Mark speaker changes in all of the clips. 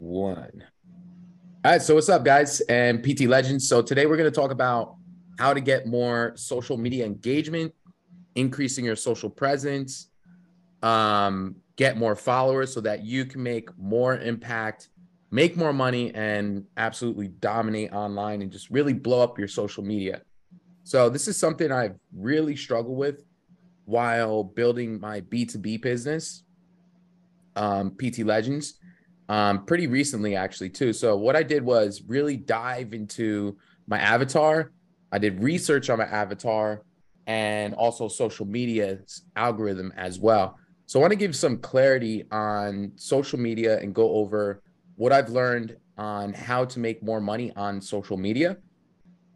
Speaker 1: one. All right, so what's up, guys, and PT Legends. So today we're going to talk about how to get more social media engagement, increasing your social presence, um, get more followers, so that you can make more impact, make more money, and absolutely dominate online and just really blow up your social media. So this is something I've really struggled with while building my B2B business, um, PT Legends um, pretty recently, actually, too. So, what I did was really dive into my avatar. I did research on my avatar and also social media algorithm as well. So, I want to give some clarity on social media and go over what I've learned on how to make more money on social media.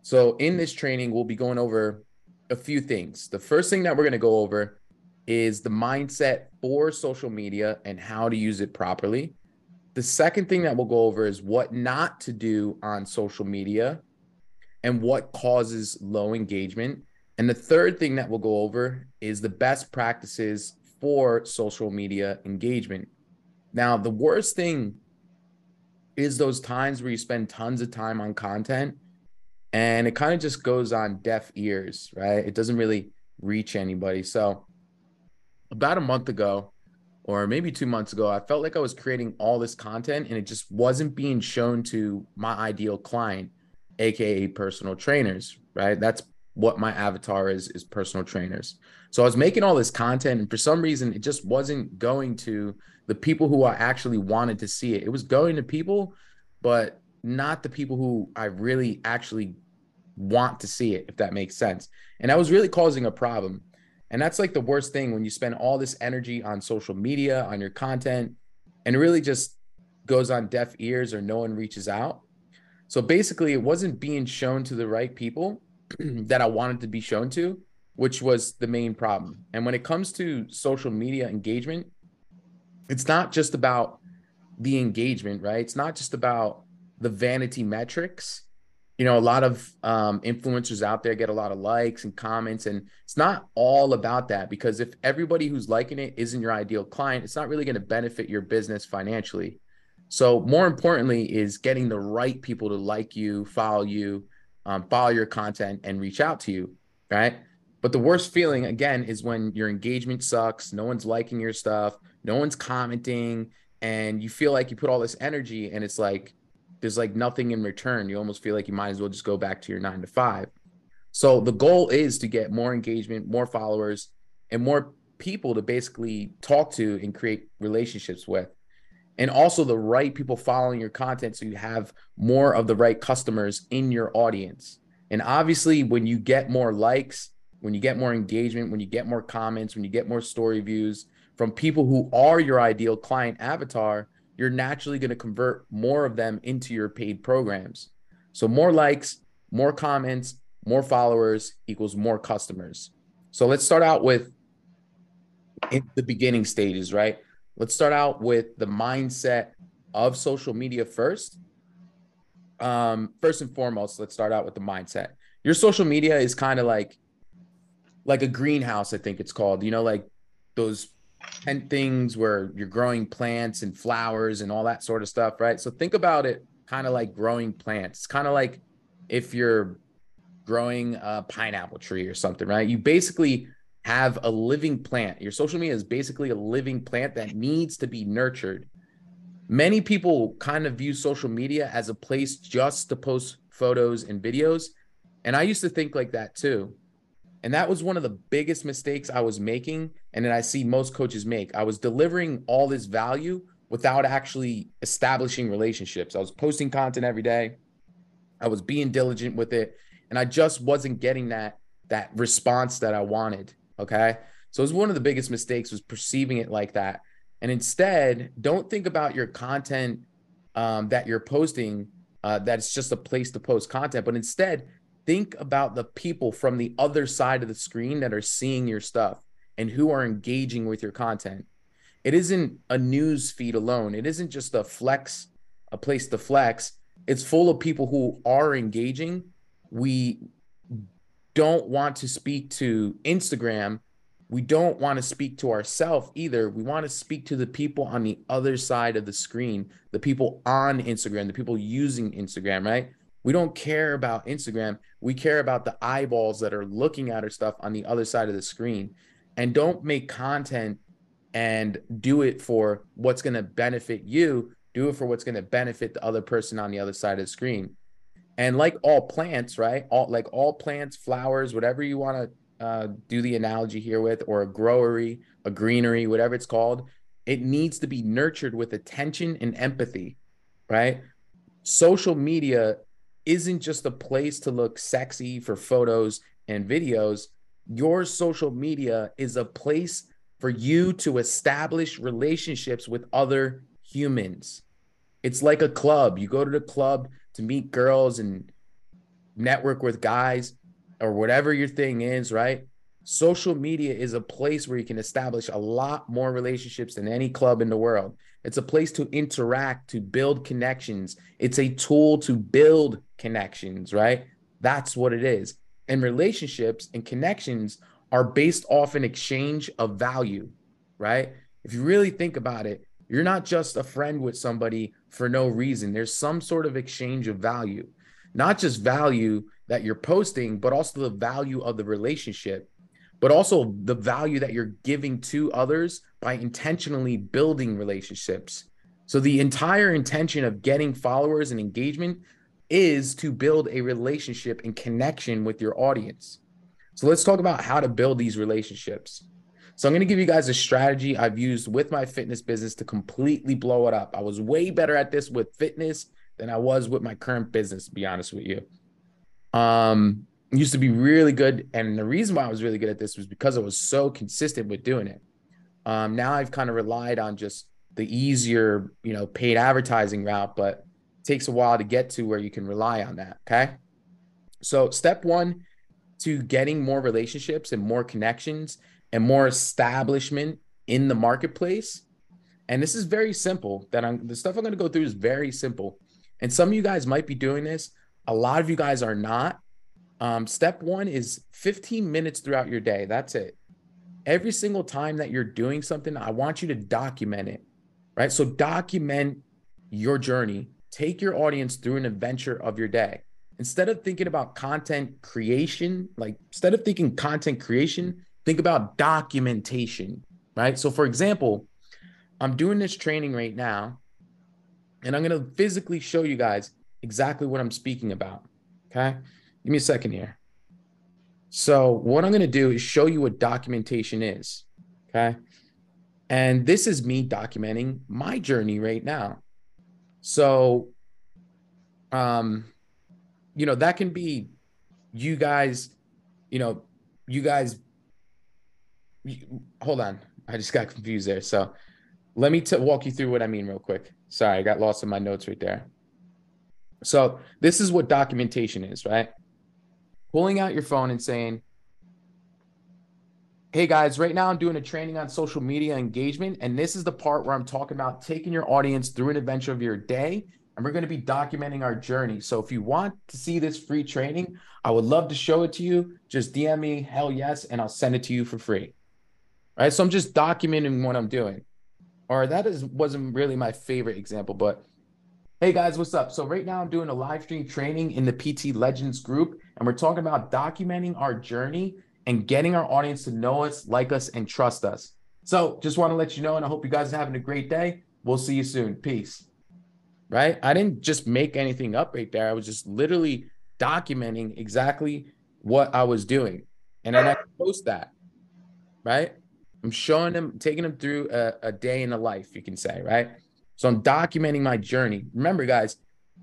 Speaker 1: So, in this training, we'll be going over a few things. The first thing that we're going to go over is the mindset for social media and how to use it properly. The second thing that we'll go over is what not to do on social media and what causes low engagement. And the third thing that we'll go over is the best practices for social media engagement. Now, the worst thing is those times where you spend tons of time on content and it kind of just goes on deaf ears, right? It doesn't really reach anybody. So, about a month ago, or maybe two months ago, I felt like I was creating all this content and it just wasn't being shown to my ideal client, aka personal trainers, right? That's what my avatar is is personal trainers. So I was making all this content and for some reason it just wasn't going to the people who I actually wanted to see it. It was going to people but not the people who I really actually want to see it if that makes sense. And that was really causing a problem. And that's like the worst thing when you spend all this energy on social media, on your content, and it really just goes on deaf ears or no one reaches out. So basically, it wasn't being shown to the right people that I wanted to be shown to, which was the main problem. And when it comes to social media engagement, it's not just about the engagement, right? It's not just about the vanity metrics you know a lot of um, influencers out there get a lot of likes and comments and it's not all about that because if everybody who's liking it isn't your ideal client it's not really going to benefit your business financially. So more importantly is getting the right people to like you follow you um, follow your content and reach out to you right? But the worst feeling again is when your engagement sucks no one's liking your stuff no one's commenting and you feel like you put all this energy and it's like there's like nothing in return. You almost feel like you might as well just go back to your nine to five. So the goal is to get more engagement, more followers, and more people to basically talk to and create relationships with. And also the right people following your content so you have more of the right customers in your audience. And obviously, when you get more likes, when you get more engagement, when you get more comments, when you get more story views from people who are your ideal client avatar, you're naturally going to convert more of them into your paid programs. So more likes, more comments, more followers equals more customers. So let's start out with in the beginning stages, right? Let's start out with the mindset of social media first. Um, first and foremost, let's start out with the mindset. Your social media is kind of like like a greenhouse, I think it's called. You know, like those tent things where you're growing plants and flowers and all that sort of stuff, right? So think about it kind of like growing plants. It's kind of like if you're growing a pineapple tree or something, right? You basically have a living plant. Your social media is basically a living plant that needs to be nurtured. Many people kind of view social media as a place just to post photos and videos. And I used to think like that too. And that was one of the biggest mistakes I was making. And then I see most coaches make. I was delivering all this value without actually establishing relationships. I was posting content every day. I was being diligent with it. And I just wasn't getting that that response that I wanted. Okay. So it was one of the biggest mistakes was perceiving it like that. And instead, don't think about your content um, that you're posting uh, that it's just a place to post content, but instead think about the people from the other side of the screen that are seeing your stuff and who are engaging with your content. It isn't a news feed alone. It isn't just a flex, a place to flex. It's full of people who are engaging. We don't want to speak to Instagram we don't want to speak to ourselves either. We want to speak to the people on the other side of the screen, the people on Instagram, the people using Instagram, right? We don't care about Instagram. We care about the eyeballs that are looking at our stuff on the other side of the screen. And don't make content and do it for what's going to benefit you. Do it for what's going to benefit the other person on the other side of the screen. And like all plants, right? All like all plants, flowers, whatever you want to uh, do the analogy here with, or a growery, a greenery, whatever it's called, it needs to be nurtured with attention and empathy, right? Social media isn't just a place to look sexy for photos and videos. Your social media is a place for you to establish relationships with other humans. It's like a club. You go to the club to meet girls and network with guys or whatever your thing is, right? Social media is a place where you can establish a lot more relationships than any club in the world. It's a place to interact, to build connections. It's a tool to build connections, right? That's what it is. And relationships and connections are based off an exchange of value, right? If you really think about it, you're not just a friend with somebody for no reason. There's some sort of exchange of value, not just value that you're posting, but also the value of the relationship, but also the value that you're giving to others by intentionally building relationships. So the entire intention of getting followers and engagement is to build a relationship and connection with your audience. So let's talk about how to build these relationships. So I'm going to give you guys a strategy I've used with my fitness business to completely blow it up. I was way better at this with fitness than I was with my current business, to be honest with you. Um, used to be really good. And the reason why I was really good at this was because I was so consistent with doing it. Um, now I've kind of relied on just the easier, you know, paid advertising route, but takes a while to get to where you can rely on that. Okay. So, step one to getting more relationships and more connections and more establishment in the marketplace. And this is very simple. That I'm the stuff I'm going to go through is very simple. And some of you guys might be doing this. A lot of you guys are not. Um, step one is 15 minutes throughout your day. That's it every single time that you're doing something, I want you to document it, right? So document your journey. Take your audience through an adventure of your day. Instead of thinking about content creation, like instead of thinking content creation, think about documentation, right? So, for example, I'm doing this training right now, and I'm going to physically show you guys exactly what I'm speaking about. Okay. Give me a second here. So what I'm going to do is show you what documentation is. Okay. And this is me documenting my journey right now. So, um, you know, that can be you guys, you know, you guys, hold on. I just got confused there. So let me t- walk you through what I mean real quick. Sorry, I got lost in my notes right there. So this is what documentation is, right? Pulling out your phone and saying, Hey guys, right now I'm doing a training on social media engagement. And this is the part where I'm talking about taking your audience through an adventure of your day. And we're going to be documenting our journey. So if you want to see this free training, I would love to show it to you. Just DM me, hell yes, and I'll send it to you for free. Right. So I'm just documenting what I'm doing. Or that is wasn't really my favorite example, but Hey guys, what's up? So right now I'm doing a live stream training in the PT Legends group, and we're talking about documenting our journey and getting our audience to know us, like us, and trust us. So just want to let you know, and I hope you guys are having a great day. We'll see you soon. Peace. Right? I didn't just make anything up right there. I was just literally documenting exactly what I was doing. And then I post that. Right? I'm showing them, taking them through a, a day in the life, you can say, right? So I'm documenting my journey. Remember, guys,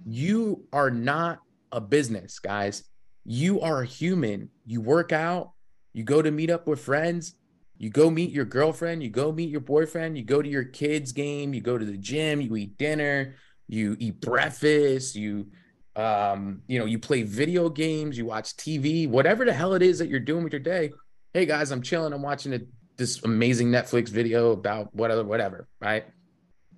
Speaker 1: you are not a business, guys. You are a human. You work out, you go to meet up with friends, you go meet your girlfriend, you go meet your boyfriend, you go to your kids' game, you go to the gym, you eat dinner, you eat breakfast, you um, you know, you play video games, you watch TV, whatever the hell it is that you're doing with your day. Hey guys, I'm chilling, I'm watching a, this amazing Netflix video about whatever, whatever, right?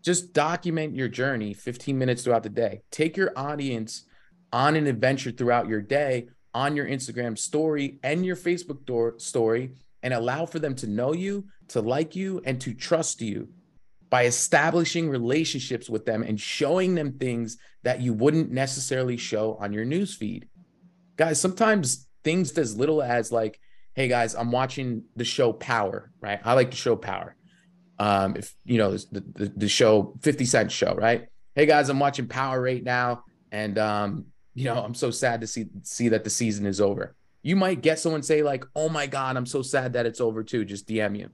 Speaker 1: Just document your journey 15 minutes throughout the day. Take your audience on an adventure throughout your day on your Instagram story and your Facebook door, story and allow for them to know you, to like you, and to trust you by establishing relationships with them and showing them things that you wouldn't necessarily show on your newsfeed. Guys, sometimes things as little as like, hey guys, I'm watching the show Power, right? I like the show Power. Um, if you know the, the, the show 50 Cent show, right? Hey guys, I'm watching Power right now, and um, you know, I'm so sad to see see that the season is over. You might get someone say like, "Oh my god, I'm so sad that it's over too." Just DM you.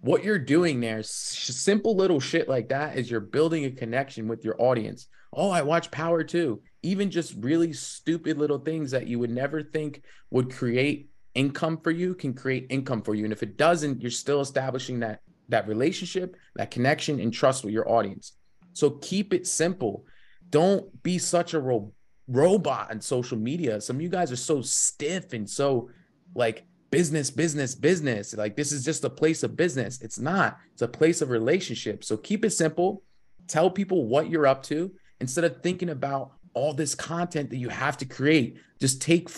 Speaker 1: What you're doing there, simple little shit like that, is you're building a connection with your audience. Oh, I watch Power too. Even just really stupid little things that you would never think would create income for you can create income for you. And if it doesn't, you're still establishing that that relationship, that connection, and trust with your audience. So keep it simple. Don't be such a ro- robot on social media. Some of you guys are so stiff and so like business, business, business. Like this is just a place of business. It's not. It's a place of relationship. So keep it simple. Tell people what you're up to instead of thinking about all this content that you have to create. Just take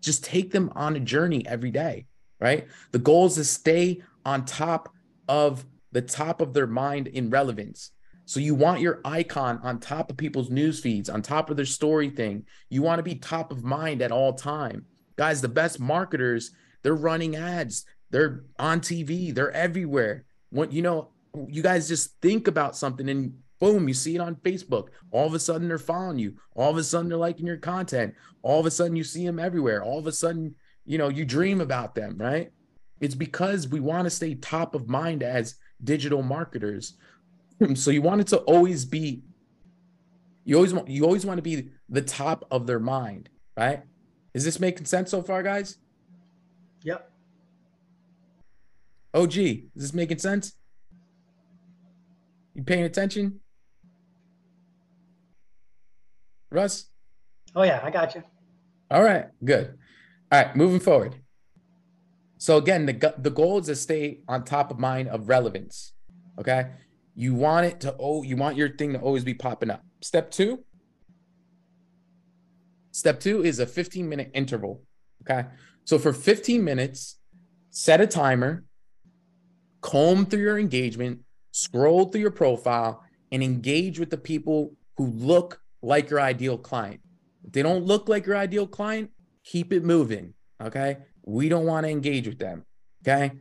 Speaker 1: just take them on a journey every day, right? The goal is to stay on top of the top of their mind in relevance. So you want your icon on top of people's news feeds, on top of their story thing. You want to be top of mind at all time. Guys, the best marketers, they're running ads. They're on TV. They're everywhere. What you know, you guys just think about something and boom, you see it on Facebook. All of a sudden they're following you. All of a sudden they're liking your content. All of a sudden you see them everywhere. All of a sudden, you know, you dream about them, right? It's because we want to stay top of mind as digital marketers. Hmm, so you want it to always be you always want you always want to be the top of their mind, right? Is this making sense so far, guys?
Speaker 2: Yep.
Speaker 1: OG, is this making sense? You paying attention? Russ?
Speaker 2: Oh yeah, I got you.
Speaker 1: All right, good. All right, moving forward. So again, the the goal is to stay on top of mind of relevance. Okay, you want it to oh, you want your thing to always be popping up. Step two. Step two is a 15 minute interval. Okay, so for 15 minutes, set a timer, comb through your engagement, scroll through your profile, and engage with the people who look like your ideal client. If they don't look like your ideal client, keep it moving. Okay. We don't want to engage with them. Okay.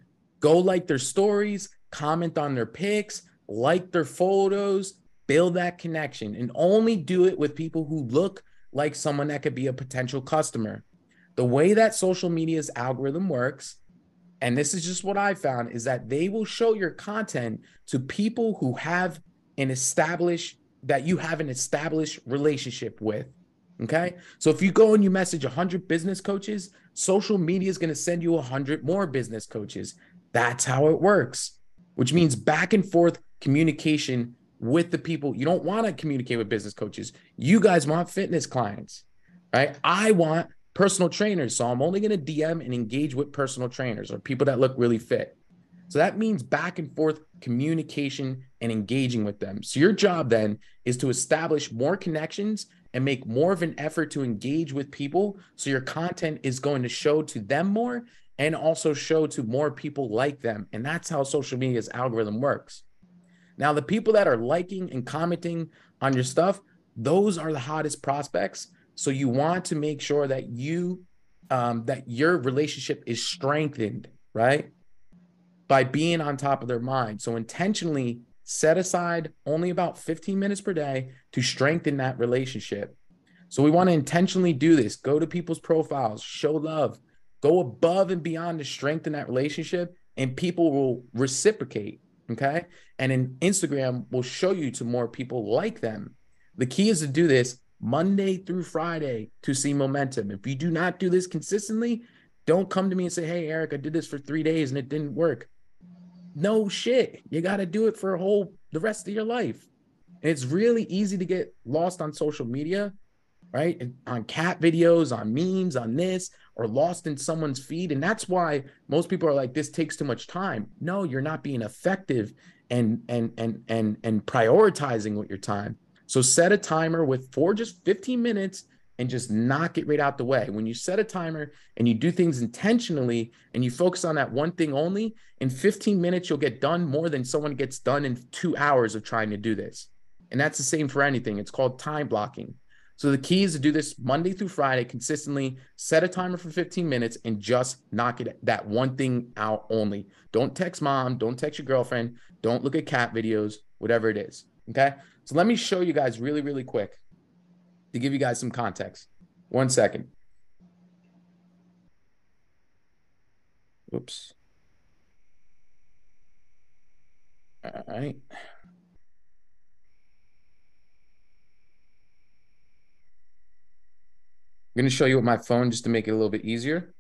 Speaker 1: Go like their stories, comment on their pics, like their photos, build that connection, and only do it with people who look like someone that could be a potential customer. The way that social media's algorithm works, and this is just what I found, is that they will show your content to people who have an established that you have an established relationship with. Okay. So if you go and you message 100 business coaches, social media is going to send you 100 more business coaches. That's how it works, which means back and forth communication with the people. You don't want to communicate with business coaches. You guys want fitness clients, right? I want personal trainers. So I'm only going to DM and engage with personal trainers or people that look really fit. So that means back and forth communication and engaging with them. So your job then is to establish more connections and make more of an effort to engage with people. So your content is going to show to them more and also show to more people like them. And that's how social media's algorithm works. Now the people that are liking and commenting on your stuff those are the hottest prospects. So you want to make sure that you um, that your relationship is strengthened right? By being on top of their mind. So intentionally set aside only about 15 minutes per day to strengthen that relationship. So we want to intentionally do this. Go to people's profiles, show love, go above and beyond to strengthen that relationship, and people will reciprocate. Okay. And in Instagram will show you to more people like them. The key is to do this Monday through Friday to see momentum. If you do not do this consistently, don't come to me and say, Hey, Erik, I did this for three days and it didn't work no shit. You got to do it for a whole the rest of your life. And it's really easy to get lost on social media, right? And on cat videos, on memes, on this, or lost in someone's feed. And that's why most people are like, this takes too much time. No, you're not being effective and and and and and prioritizing with your time. So set a timer with for just 15 minutes and just knock it right out the way. When you set a timer and you do things intentionally and you focus on that one thing only, in 15 minutes, you'll get done more than someone gets done in two hours of trying to do this. And that's the same for anything. It's called time blocking. So the key is to do this Monday through Friday consistently, set a timer for 15 minutes and just knock it that one thing out only. Don't text mom, don't text your girlfriend, don't look at cat videos, whatever it is. Okay? So let me show you guys really really quick to give you guys some context. One second. Oops. All right. I'm going to show you with my phone just to make it a little bit easier.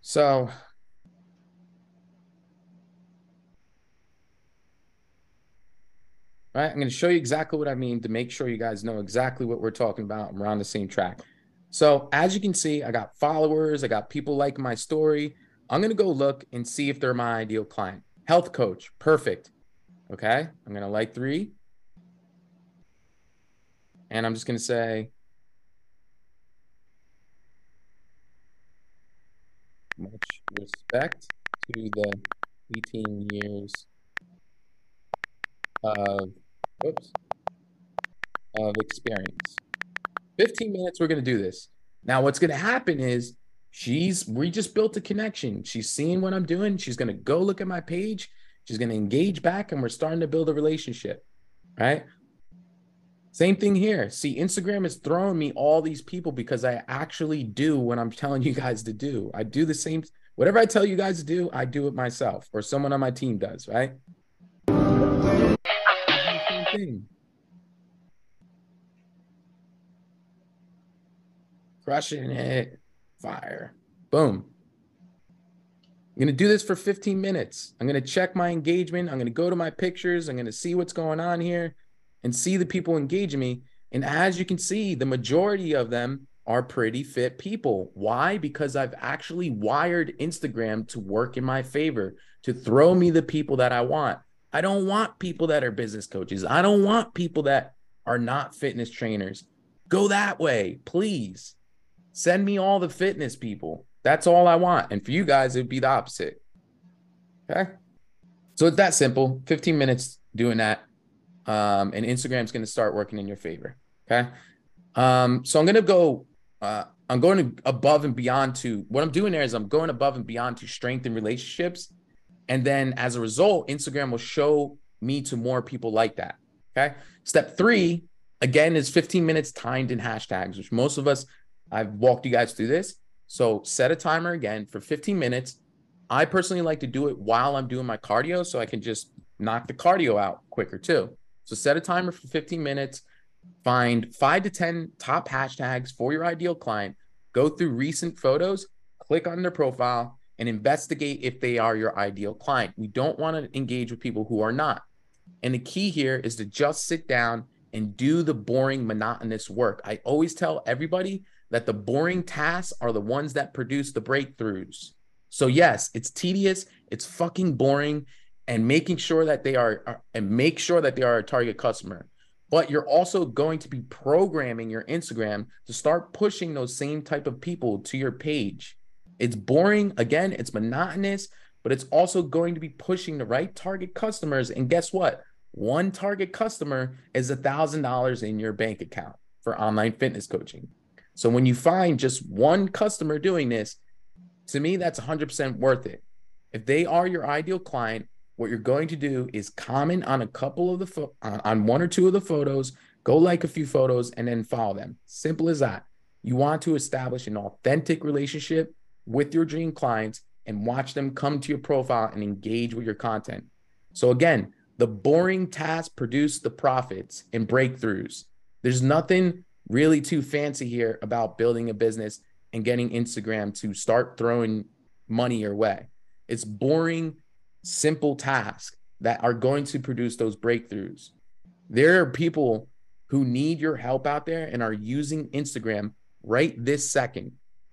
Speaker 1: So right? I'm going to show you exactly what I mean to make sure you guys know exactly what we're talking about and we're on the same track. So as you can see, I got followers, I got people like my story. I'm going to go look and see if they're my ideal client. Health coach, perfect. Okay, I'm gonna like three. And I'm just gonna say, much respect to the 18 years of, oops, of experience. 15 minutes, we're gonna do this. Now, what's gonna happen is she's we just built a connection. She's seeing what I'm doing. She's gonna go look at my page. She's gonna engage back, and we're starting to build a relationship. Right. Same thing here. See, Instagram is throwing me all these people because I actually do what I'm telling you guys to do. I do the same. Whatever I tell you guys to do, I do it myself, or someone on my team does. Right. Thing. Crushing it fire. Boom. I'm going to do this for 15 minutes. I'm going to check my engagement. I'm going to go to my pictures. I'm going to see what's going on here and see the people engaging me. And as you can see, the majority of them are pretty fit people. Why? Because I've actually wired Instagram to work in my favor, to throw me the people that I want. I don't want people that are business coaches. I don't want people that are not fitness trainers. Go that way, please. Send me all the fitness people. That's all I want. And for you guys, it'd be the opposite. Okay. So it's that simple. 15 minutes doing that. Um, and Instagram's going to start working in your favor. Okay. Um, so I'm going to go, uh, I'm going above and beyond to what I'm doing there is I'm going above and beyond to strengthen relationships. And then as a result, Instagram will show me to more people like that. Okay. Step three, again, is 15 minutes timed in hashtags, which most of us I've walked you guys through this. So set a timer again for 15 minutes. I personally like to do it while I'm doing my cardio so I can just knock the cardio out quicker too. So set a timer for 15 minutes, find five to 10 top hashtags for your ideal client, go through recent photos, click on their profile, and investigate if they are your ideal client. We don't want to engage with people who are not. And the key here is to just sit down and do the boring, monotonous work. I always tell everybody that the boring tasks are the ones that produce the breakthroughs. So yes, it's tedious, it's fucking boring, and making sure that they are, are and make sure that they are a target customer. But you're also going to be programming your Instagram to start pushing those same type of people to your page. It's boring, again, it's monotonous, but it's also going to be pushing the right target customers. And guess what? One target customer is a thousand dollars in your bank account for online fitness coaching. So when you find just one customer doing this, to me, that's 100% worth it. If they are your ideal client, what you're going to do is comment on a couple of the fo- on one or two of the photos, go like a few photos, and then follow them. Simple as that. You want to establish an authentic relationship with your dream clients and watch them come to your profile and engage with your content. So again, the boring tasks produce the profits and breakthroughs. There's nothing really too fancy here about building a business and getting Instagram to start throwing money your way. It's boring, simple tasks that are going to produce those breakthroughs. There are people who need your help out there and are using Instagram right this second,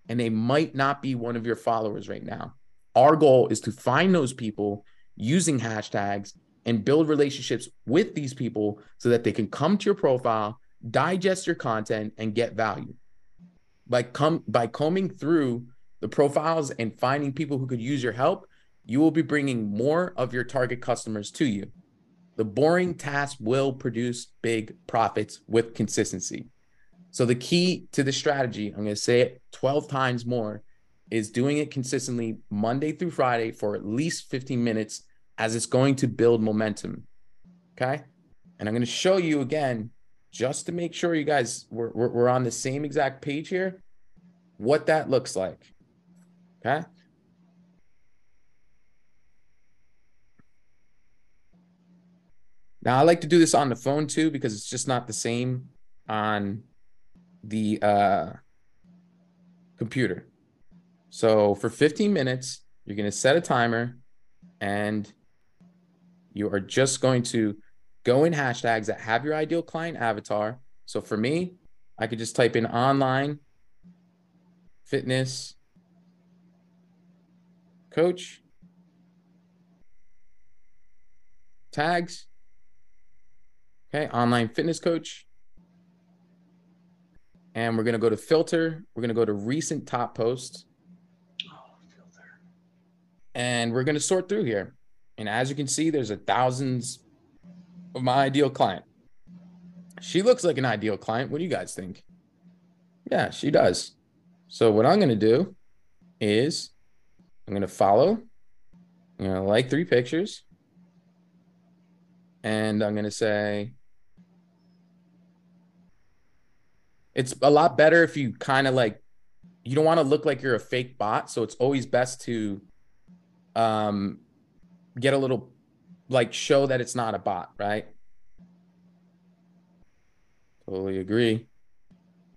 Speaker 1: and they might not be one of your followers right now. Our goal is to find those people, using hashtags and build relationships with these people so that they can come to your profile, digest your content, and get value. By come by combing through the profiles and finding people who could use your help, you will be bringing more of your target customers to you. The boring task will produce big profits with consistency. So the key to the strategy, I'm going to say it 12 times more, is doing it consistently Monday through Friday for at least 15 minutes as it's going to build momentum. Okay. And I'm going to show you again, just to make sure you guys we're, we're, we're on the same exact page here, what that looks like. Okay. Now I like to do this on the phone too because it's just not the same on the uh, computer. So for 15 minutes, you're going to set a timer and you are just going to go in hashtags that have your ideal client avatar. So for me, I could just type in online fitness coach tags. Okay, online fitness coach. And we're going to go to filter. We're going to go to recent top posts. Oh, filter. And we're going to sort through here. And as you can see, there's a thousands of my ideal client. She looks like an ideal client. What do you guys think? Yeah, she does. So what I'm going to do is I'm going to follow. I'm going to like three pictures. And I'm going to say, it's a lot better if you kind of like, you don't want to look like you're a fake bot. So it's always best to um, get a little like show that it's not a bot, right? Totally agree.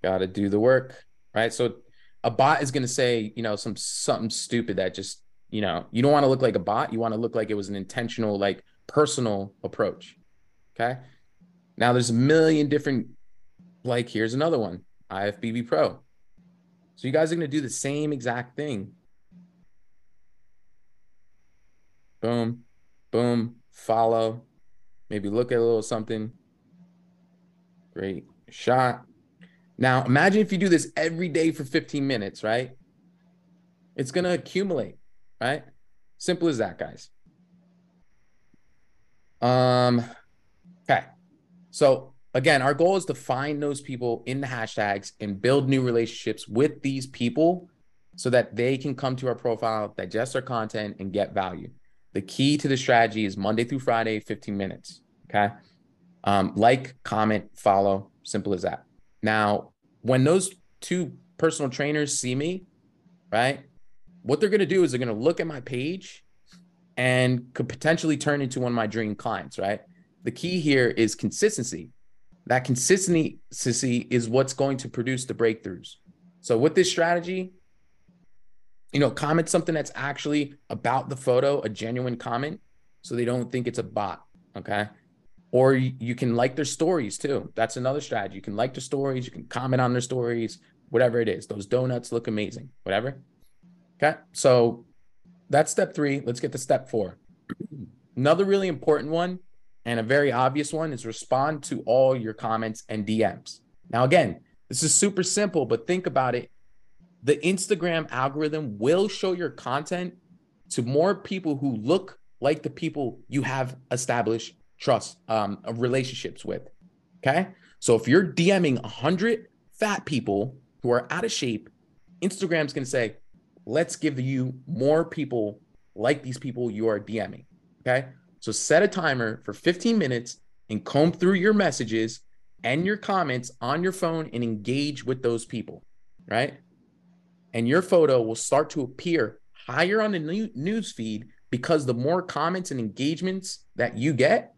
Speaker 1: Got to do the work, right? So a bot is going to say, you know, some something stupid that just, you know, you don't want to look like a bot. You want to look like it was an intentional, like personal approach. Okay. Now there's a million different, like, here's another one IFBB Pro. So you guys are going to do the same exact thing. boom, boom, follow, maybe look at a little something. Great shot. Now, imagine if you do this every day for 15 minutes, right? It's going to accumulate, right? Simple as that, guys. Um, okay. So, again, our goal is to find those people in the hashtags and build new relationships with these people so that they can come to our profile, digest our content, and get value. The key to the strategy is Monday through Friday, 15 minutes. Okay. Um, like, comment, follow, simple as that. Now, when those two personal trainers see me, right, what they're going to do is they're going to look at my page and could potentially turn into one of my dream clients, right? The key here is consistency. That consistency is what's going to produce the breakthroughs. So, with this strategy, you know, comment something that's actually about the photo, a genuine comment, so they don't think it's a bot. Okay. Or you, can like their stories too. That's another strategy. You can like their stories, you can comment on their stories, whatever it is. Those donuts look amazing, whatever. Okay. So that's step three. Let's get to step four. Another really important one and a very obvious one is respond to all your comments and DMs. Now, again, this is super simple, but think about it the Instagram algorithm will show your content to more people who look like the people you have established trust um, relationships with. Okay. So if you're DMing 100 fat people who are out of shape, Instagram's going to say, let's give you more people like these people you are DMing. Okay. So set a timer for 15 minutes and comb through your messages and your comments on your phone and engage with those people. Right and your photo will start to appear higher on the news feed because the more comments and engagements that you get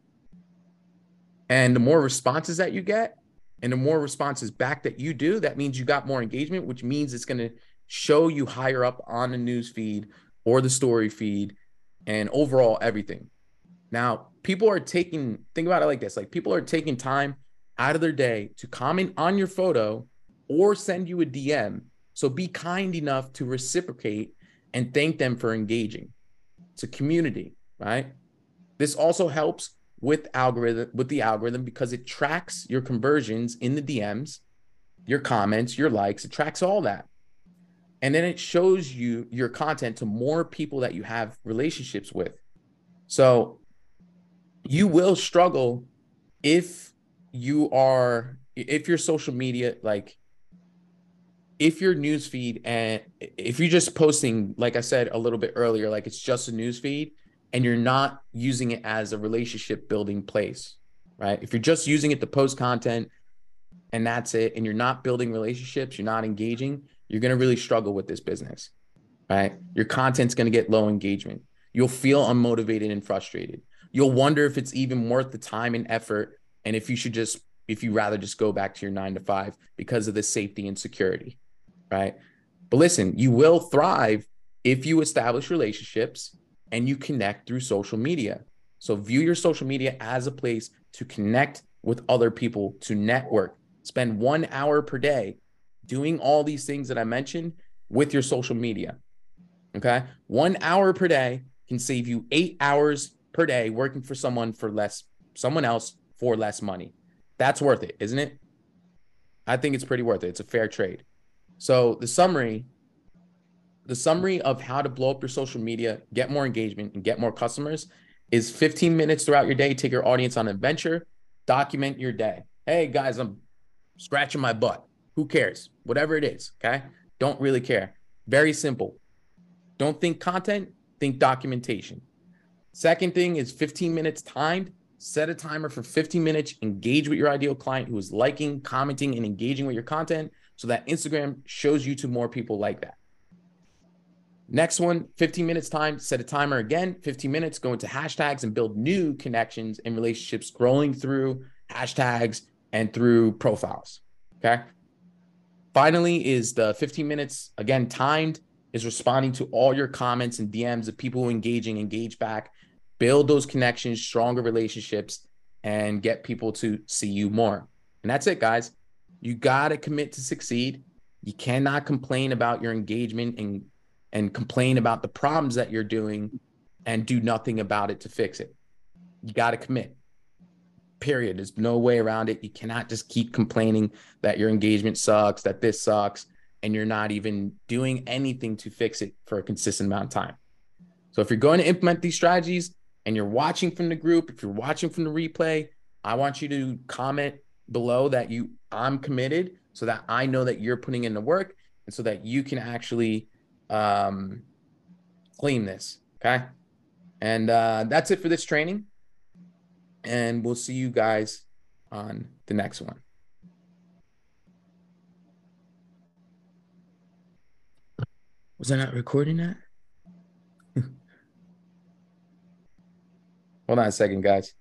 Speaker 1: and the more responses that you get and the more responses back that you do that means you got more engagement which means it's going to show you higher up on the news feed or the story feed and overall everything now people are taking think about it like this like people are taking time out of their day to comment on your photo or send you a dm so be kind enough to reciprocate and thank them for engaging. It's a community, right? This also helps with algorithm with the algorithm because it tracks your conversions in the DMs, your comments, your likes, it tracks all that. And then it shows you your content to more people that you have relationships with. So you will struggle if you are if your social media like if your news feed and if you're just posting like i said a little bit earlier like it's just a news feed and you're not using it as a relationship building place right? If you're just using it to post content and that's it and you're not building relationships you're not engaging you're going to really struggle with this business right? Your content's going to get low engagement. You'll feel unmotivated and frustrated you'll wonder if it's even worth the time and effort and if you should just if you rather just go back to your 9 to 5 because of the safety and security right? But listen you will thrive if you establish relationships and you connect through social media. So view your social media as a place to connect with other people to network spend 1 hour per day doing all these things that I mentioned with your social media okay? 1 hour per day can save you 8 hours per day working for someone for less someone else for less money. That's worth it, isn't it? I think it's pretty worth it. It's a fair trade. So the summary, the summary of how to blow up your social media, get more engagement, and get more customers is 15 minutes throughout your day. Take your audience on an adventure, document your day. Hey guys, I'm scratching my butt. Who cares? Whatever it is. Okay. Don't really care. Very simple. Don't think content, think documentation. Second thing is 15 minutes timed. Set a timer for 15 minutes. Engage with your ideal client who is liking, commenting, and engaging with your content so that Instagram shows you to more people like that. Next one, 15 minutes time, set a timer again, 15 minutes, go into hashtags and build new connections and relationships scrolling through hashtags and through profiles. Okay. Finally, is the 15 minutes again timed, is responding to all your comments and DMs of people who engaging, engage back, build those connections, stronger relationships, and get people to see you more. And that's it, guys. You got to commit to succeed. You cannot complain about your engagement and and complain about the problems that you're doing and do nothing about it to fix it. You got to commit. Period. There's no way around it. You cannot just keep complaining that your engagement sucks, that this sucks, and you're not even doing anything to fix it for a consistent amount of time. So if you're going to implement these strategies, and you're watching from the group, if you're watching from the replay, I want you to comment below that you I'm committed so that I know that you're putting in the work and so that you can actually um, claim this. Okay. And uh, that's it for this training. And we'll see you guys on the next one. Was I not recording that? Hold on a second, guys.